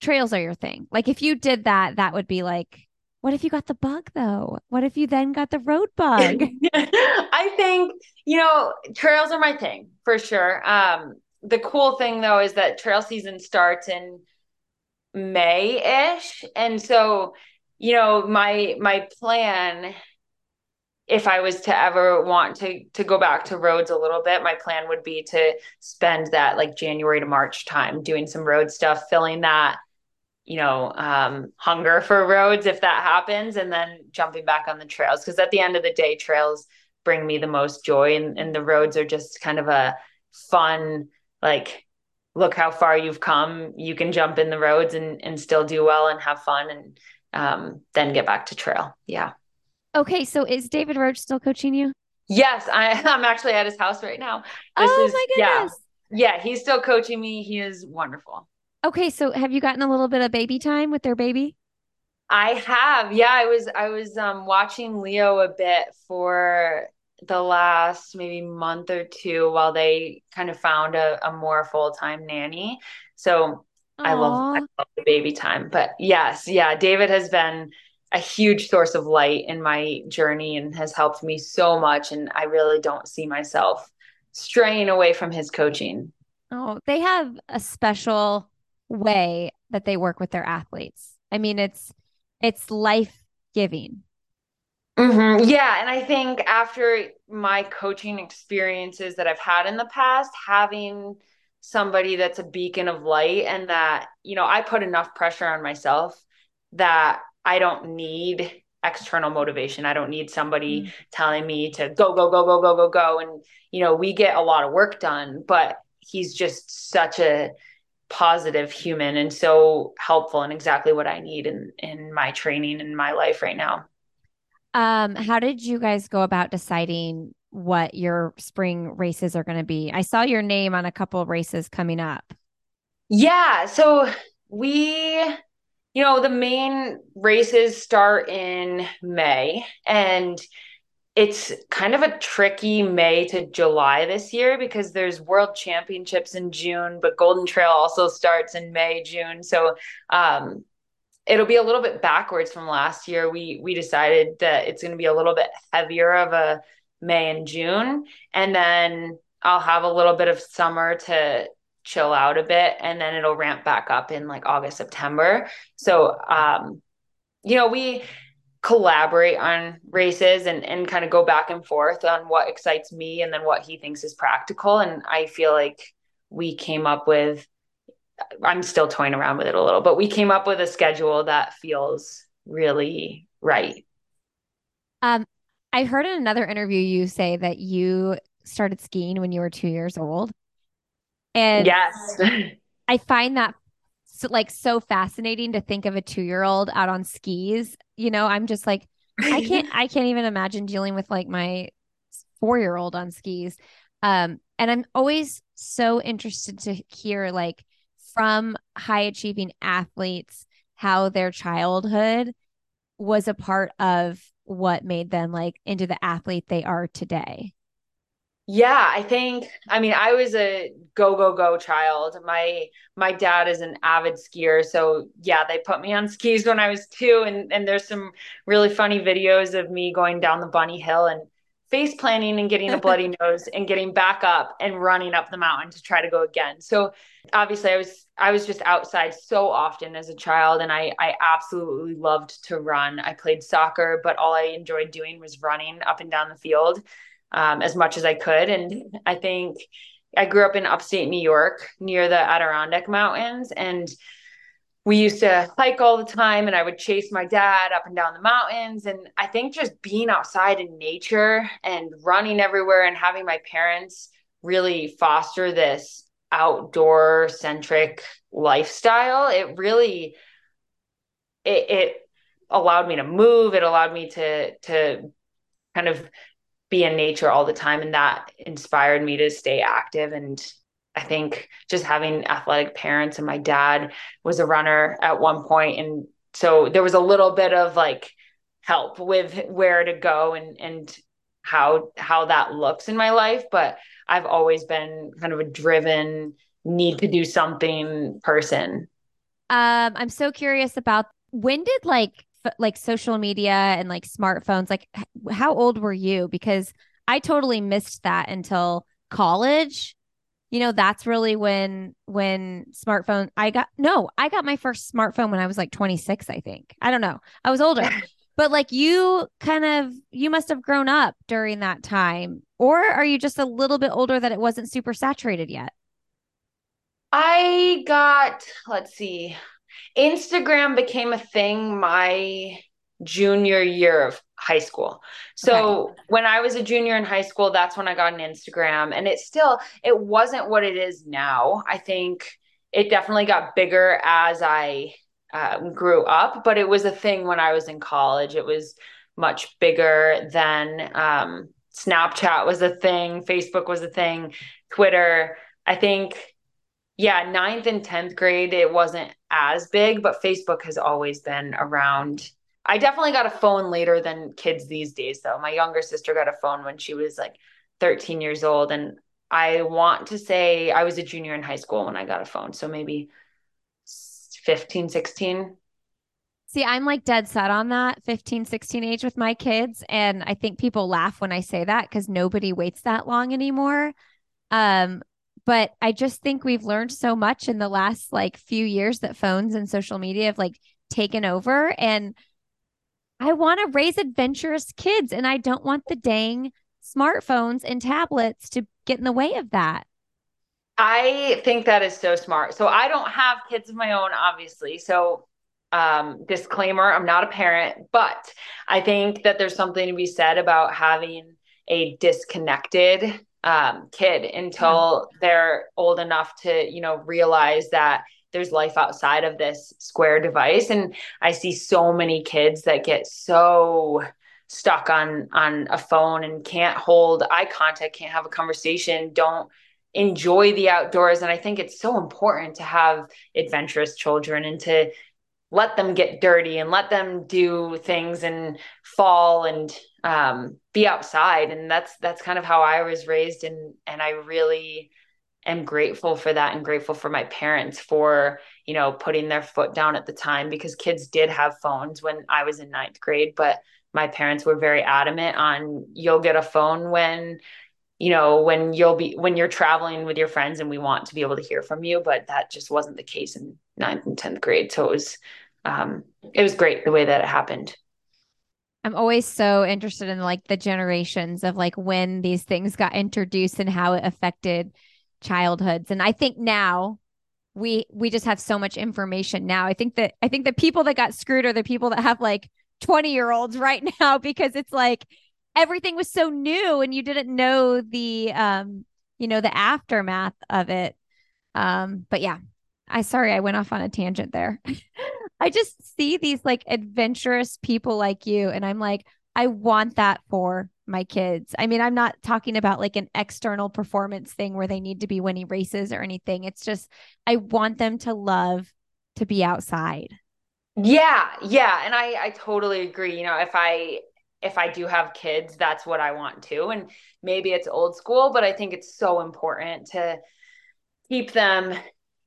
trails are your thing. Like if you did that, that would be like, what if you got the bug though? What if you then got the road bug? I think, you know, trails are my thing for sure. Um, the cool thing though is that trail season starts in May-ish. And so, you know, my my plan if I was to ever want to to go back to roads a little bit, my plan would be to spend that like January to March time doing some road stuff, filling that, you know, um, hunger for roads if that happens, and then jumping back on the trails. Because at the end of the day, trails bring me the most joy, and, and the roads are just kind of a fun like look how far you've come. You can jump in the roads and and still do well and have fun and um, then get back to trail. Yeah. Okay so is david roche still coaching you? Yes I, i'm actually at his house right now. This oh is, my goodness. Yeah yeah he's still coaching me. He is wonderful. Okay so have you gotten a little bit of baby time with their baby? I have. Yeah, I was I was um watching Leo a bit for the last maybe month or two while they kind of found a, a more full-time nanny. So I love, I love the baby time but yes yeah david has been a huge source of light in my journey and has helped me so much and i really don't see myself straying away from his coaching. Oh they have a special way that they work with their athletes. I mean it's it's life giving Mm-hmm. Yeah. And I think after my coaching experiences that I've had in the past, having somebody that's a beacon of light and that, you know, I put enough pressure on myself that I don't need external motivation. I don't need somebody mm-hmm. telling me to go, go, go, go, go, go, go. And, you know, we get a lot of work done, but he's just such a, positive human and so helpful and exactly what I need in in my training in my life right now. Um, how did you guys go about deciding what your spring races are going to be? I saw your name on a couple races coming up. Yeah, so we you know, the main races start in May and it's kind of a tricky May to July this year because there's world championships in June, but Golden Trail also starts in May, June. So um, it'll be a little bit backwards from last year. We we decided that it's going to be a little bit heavier of a May and June, and then I'll have a little bit of summer to chill out a bit, and then it'll ramp back up in like August September. So, um, you know, we collaborate on races and, and kind of go back and forth on what excites me and then what he thinks is practical. And I feel like we came up with, I'm still toying around with it a little, but we came up with a schedule that feels really right. Um, I heard in another interview you say that you started skiing when you were two years old. And yes, I find that so, like so fascinating to think of a two year old out on skis. You know, I'm just like, I can't, I can't even imagine dealing with like my four year old on skis. Um, and I'm always so interested to hear like from high achieving athletes how their childhood was a part of what made them like into the athlete they are today. Yeah, I think I mean I was a go go go child. My my dad is an avid skier, so yeah, they put me on skis when I was 2 and and there's some really funny videos of me going down the bunny hill and face planting and getting a bloody nose and getting back up and running up the mountain to try to go again. So obviously I was I was just outside so often as a child and I I absolutely loved to run. I played soccer, but all I enjoyed doing was running up and down the field um, as much as I could. And I think I grew up in upstate New York near the Adirondack Mountains. And we used to hike all the time, and I would chase my dad up and down the mountains. And I think just being outside in nature and running everywhere and having my parents really foster this outdoor centric lifestyle, it really it, it allowed me to move. It allowed me to to kind of be in nature all the time and that inspired me to stay active and I think just having athletic parents and my dad was a runner at one point and so there was a little bit of like help with where to go and and how how that looks in my life but I've always been kind of a driven need to do something person. Um I'm so curious about when did like like social media and like smartphones like how old were you because i totally missed that until college you know that's really when when smartphone i got no i got my first smartphone when i was like 26 i think. I don't know. I was older. But like you kind of you must have grown up during that time. Or are you just a little bit older that it wasn't super saturated yet? I got let's see Instagram became a thing my junior year of high school. So okay. when I was a junior in high school, that's when I got an Instagram and it still it wasn't what it is now. I think it definitely got bigger as I uh, grew up, but it was a thing when I was in college. It was much bigger than um, Snapchat was a thing, Facebook was a thing, Twitter. I think yeah, ninth and 10th grade, it wasn't as big, but Facebook has always been around. I definitely got a phone later than kids these days, though. My younger sister got a phone when she was like 13 years old. And I want to say I was a junior in high school when I got a phone. So maybe 15, 16. See, I'm like dead set on that 15, 16 age with my kids. And I think people laugh when I say that because nobody waits that long anymore. Um, but I just think we've learned so much in the last like few years that phones and social media have like taken over. And I want to raise adventurous kids and I don't want the dang smartphones and tablets to get in the way of that. I think that is so smart. So I don't have kids of my own, obviously. So um, disclaimer, I'm not a parent, but I think that there's something to be said about having a disconnected um, kid until yeah. they're old enough to, you know, realize that there's life outside of this square device. And I see so many kids that get so stuck on on a phone and can't hold eye contact, can't have a conversation, don't enjoy the outdoors. And I think it's so important to have adventurous children and to let them get dirty and let them do things and fall and um, be outside and that's that's kind of how i was raised and and i really am grateful for that and grateful for my parents for you know putting their foot down at the time because kids did have phones when i was in ninth grade but my parents were very adamant on you'll get a phone when you know when you'll be when you're traveling with your friends and we want to be able to hear from you but that just wasn't the case in ninth and 10th grade. So it was um it was great the way that it happened. I'm always so interested in like the generations of like when these things got introduced and how it affected childhoods. And I think now we we just have so much information now. I think that I think the people that got screwed are the people that have like 20 year olds right now because it's like everything was so new and you didn't know the um you know the aftermath of it. Um but yeah. I sorry I went off on a tangent there. I just see these like adventurous people like you and I'm like I want that for my kids. I mean, I'm not talking about like an external performance thing where they need to be winning races or anything. It's just, I want them to love to be outside. Yeah. Yeah. And I, I totally agree. You know, if I, if I do have kids, that's what I want to. And maybe it's old school, but I think it's so important to keep them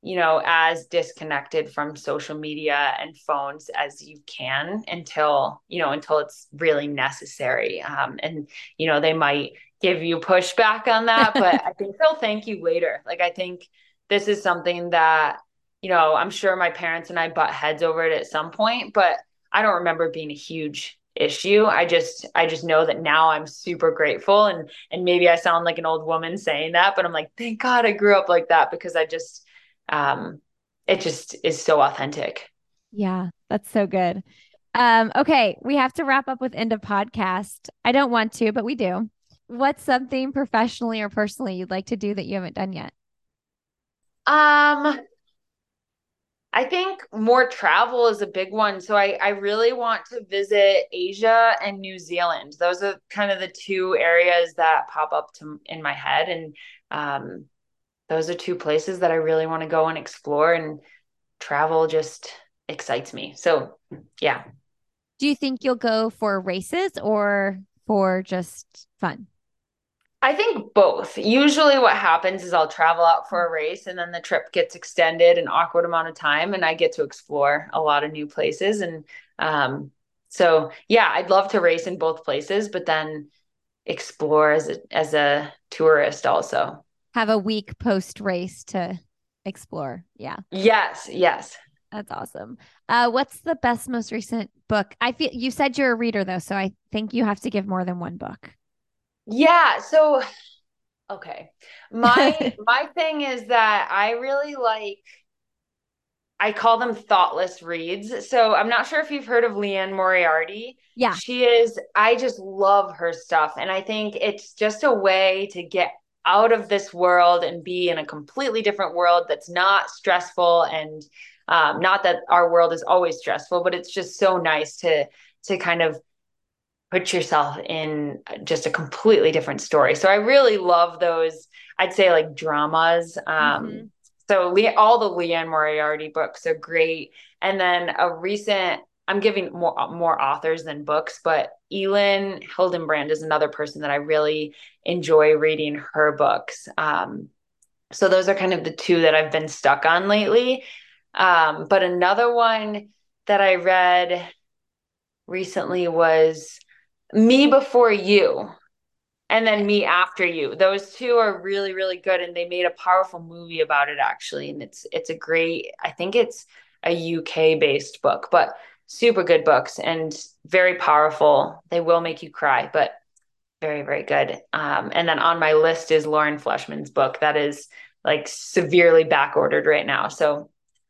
you know, as disconnected from social media and phones as you can until, you know, until it's really necessary. Um, and, you know, they might give you pushback on that, but I think they'll thank you later. Like, I think this is something that, you know, I'm sure my parents and I butt heads over it at some point, but I don't remember being a huge issue. I just I just know that now I'm super grateful and and maybe I sound like an old woman saying that, but I'm like thank God I grew up like that because I just um, it just is so authentic. Yeah, that's so good. Um, okay, we have to wrap up with end of podcast. I don't want to, but we do. What's something professionally or personally you'd like to do that you haven't done yet? Um, I think more travel is a big one. So I, I really want to visit Asia and New Zealand. Those are kind of the two areas that pop up to in my head. And um, those are two places that I really want to go and explore and travel just excites me. So, yeah. Do you think you'll go for races or for just fun? I think both. Usually, what happens is I'll travel out for a race and then the trip gets extended an awkward amount of time and I get to explore a lot of new places. And um, so, yeah, I'd love to race in both places, but then explore as a, as a tourist also have a week post race to explore. Yeah. Yes. Yes. That's awesome. Uh, what's the best, most recent book? I feel you said you're a reader though, so I think you have to give more than one book. Yeah. So, okay, my my thing is that I really like. I call them thoughtless reads. So I'm not sure if you've heard of Liane Moriarty. Yeah. She is, I just love her stuff. And I think it's just a way to get out of this world and be in a completely different world that's not stressful and um, not that our world is always stressful but it's just so nice to to kind of put yourself in just a completely different story. So i really love those i'd say like dramas. Um, mm-hmm. so Le- all the liane moriarty books are great. And then a recent I'm giving more more authors than books, but Elin Hilderbrand is another person that I really enjoy reading her books. Um, so those are kind of the two that I've been stuck on lately. Um, but another one that I read recently was Me Before You and then Me After You. Those two are really really good and they made a powerful movie about it actually and it's it's a great I think it's a UK based book, but super good books and very powerful. They will make you cry, but very, very good. Um, and then on my list is Lauren Fleshman's book that is like severely back ordered right now. So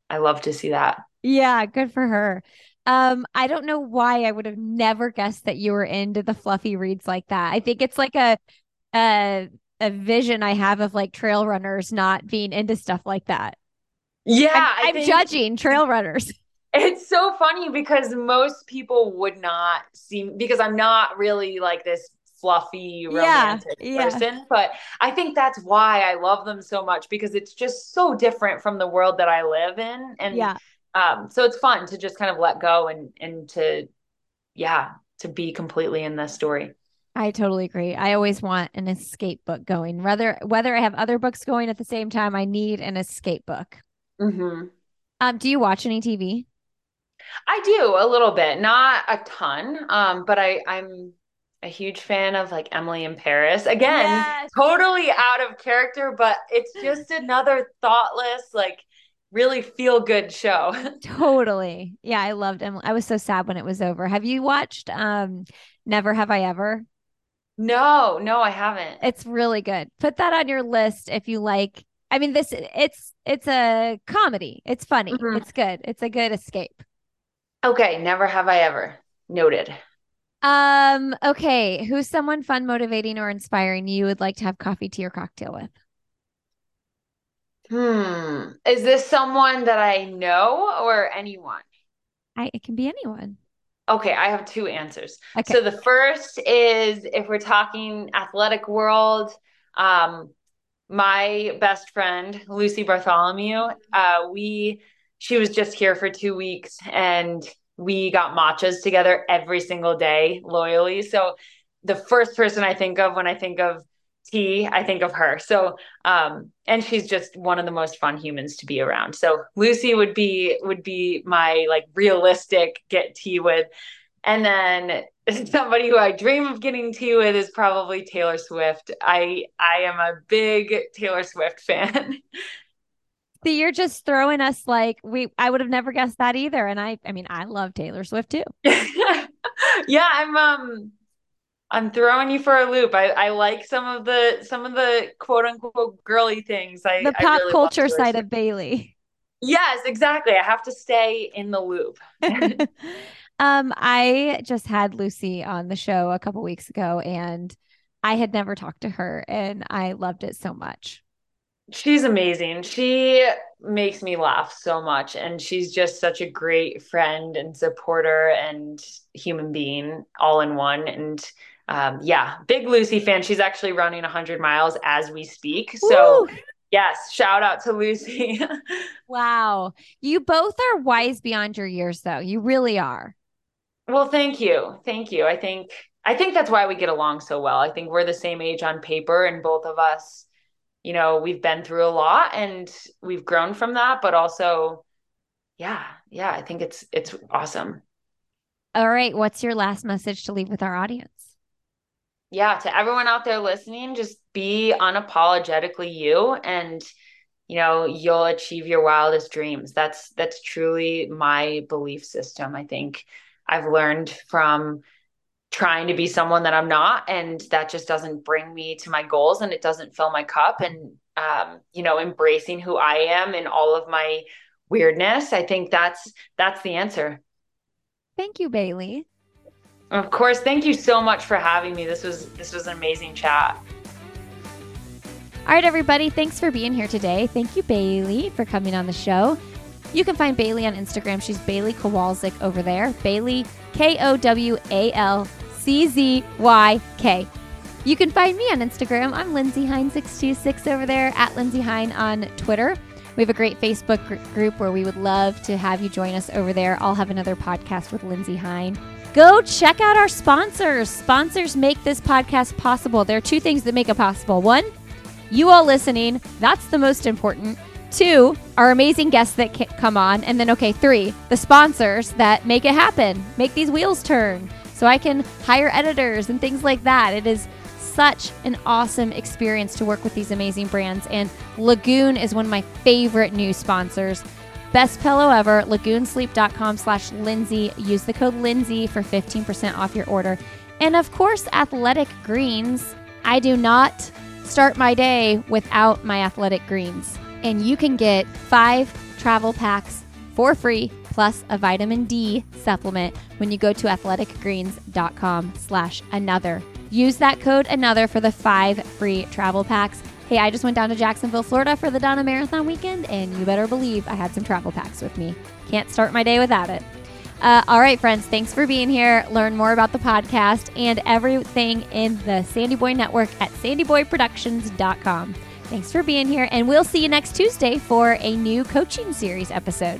I love to see that. Yeah, good for her. Um, I don't know why I would have never guessed that you were into the fluffy reads like that. I think it's like a a a vision I have of like trail runners not being into stuff like that. Yeah, I'm, I'm think- judging trail runners. It's so funny because most people would not seem because I'm not really like this fluffy romantic yeah, person yeah. but i think that's why i love them so much because it's just so different from the world that i live in and yeah um so it's fun to just kind of let go and and to yeah to be completely in the story I totally agree. I always want an escape book going. Whether whether I have other books going at the same time, I need an escape book. Mm-hmm. Um, do you watch any TV? I do a little bit, not a ton. Um, but I I'm a huge fan of like Emily in Paris. Again, yes. totally out of character, but it's just another thoughtless, like really feel good show. totally. Yeah, I loved Emily. I was so sad when it was over. Have you watched um Never Have I Ever? No, no, I haven't. It's really good. Put that on your list if you like. I mean, this it's it's a comedy. It's funny. Mm-hmm. It's good. It's a good escape. Okay, never have I ever. Noted. Um, okay. Who's someone fun, motivating, or inspiring you would like to have coffee, tea, or cocktail with? Hmm. Is this someone that I know or anyone? I it can be anyone. Okay, I have two answers. Okay. So the first is if we're talking athletic world, um, my best friend Lucy Bartholomew, uh, we she was just here for two weeks and we got matchas together every single day loyally. So the first person I think of when I think of tea, I think of her. So um and she's just one of the most fun humans to be around. So Lucy would be would be my like realistic get tea with. And then somebody who I dream of getting tea with is probably Taylor Swift. I I am a big Taylor Swift fan. See, you're just throwing us like we I would have never guessed that either. And I I mean I love Taylor Swift too. yeah, I'm um I'm throwing you for a loop. I, I like some of the some of the quote unquote girly things. I the pop really culture side of Bailey. Yes, exactly. I have to stay in the loop. um, I just had Lucy on the show a couple weeks ago and I had never talked to her and I loved it so much. She's amazing. She makes me laugh so much. And she's just such a great friend and supporter and human being all in one. And um, yeah, big Lucy fan. She's actually running 100 miles as we speak. So, yes, shout out to Lucy. wow. You both are wise beyond your years, though. You really are. Well, thank you. Thank you. I think. I think that's why we get along so well. I think we're the same age on paper, and both of us you know, we've been through a lot and we've grown from that, but also, yeah, yeah, I think it's it's awesome. All right, what's your last message to leave with our audience? Yeah, to everyone out there listening, just be unapologetically you and you know, you'll achieve your wildest dreams. That's that's truly my belief system. I think I've learned from trying to be someone that I'm not. And that just doesn't bring me to my goals and it doesn't fill my cup. And, um, you know, embracing who I am and all of my weirdness. I think that's, that's the answer. Thank you, Bailey. Of course. Thank you so much for having me. This was, this was an amazing chat. All right, everybody. Thanks for being here today. Thank you, Bailey, for coming on the show. You can find Bailey on Instagram. She's Bailey Kowalczyk over there. Bailey, K O W A L C Z Y K. You can find me on Instagram. I'm Lindsey Hein626 over there at Lindsey Hein on Twitter. We have a great Facebook group where we would love to have you join us over there. I'll have another podcast with Lindsey Hein. Go check out our sponsors. Sponsors make this podcast possible. There are two things that make it possible. One, you all listening, that's the most important. Two, our amazing guests that come on. And then, okay, three, the sponsors that make it happen, make these wheels turn so I can hire editors and things like that. It is such an awesome experience to work with these amazing brands. And Lagoon is one of my favorite new sponsors. Best pillow ever, lagoonsleep.com slash Lindsey. Use the code Lindsey for 15% off your order. And of course, Athletic Greens. I do not start my day without my Athletic Greens and you can get five travel packs for free plus a vitamin D supplement when you go to athleticgreens.com slash another. Use that code another for the five free travel packs. Hey, I just went down to Jacksonville, Florida for the Donna Marathon weekend, and you better believe I had some travel packs with me. Can't start my day without it. Uh, all right, friends, thanks for being here. Learn more about the podcast and everything in the Sandy Boy Network at sandyboyproductions.com. Thanks for being here, and we'll see you next Tuesday for a new coaching series episode.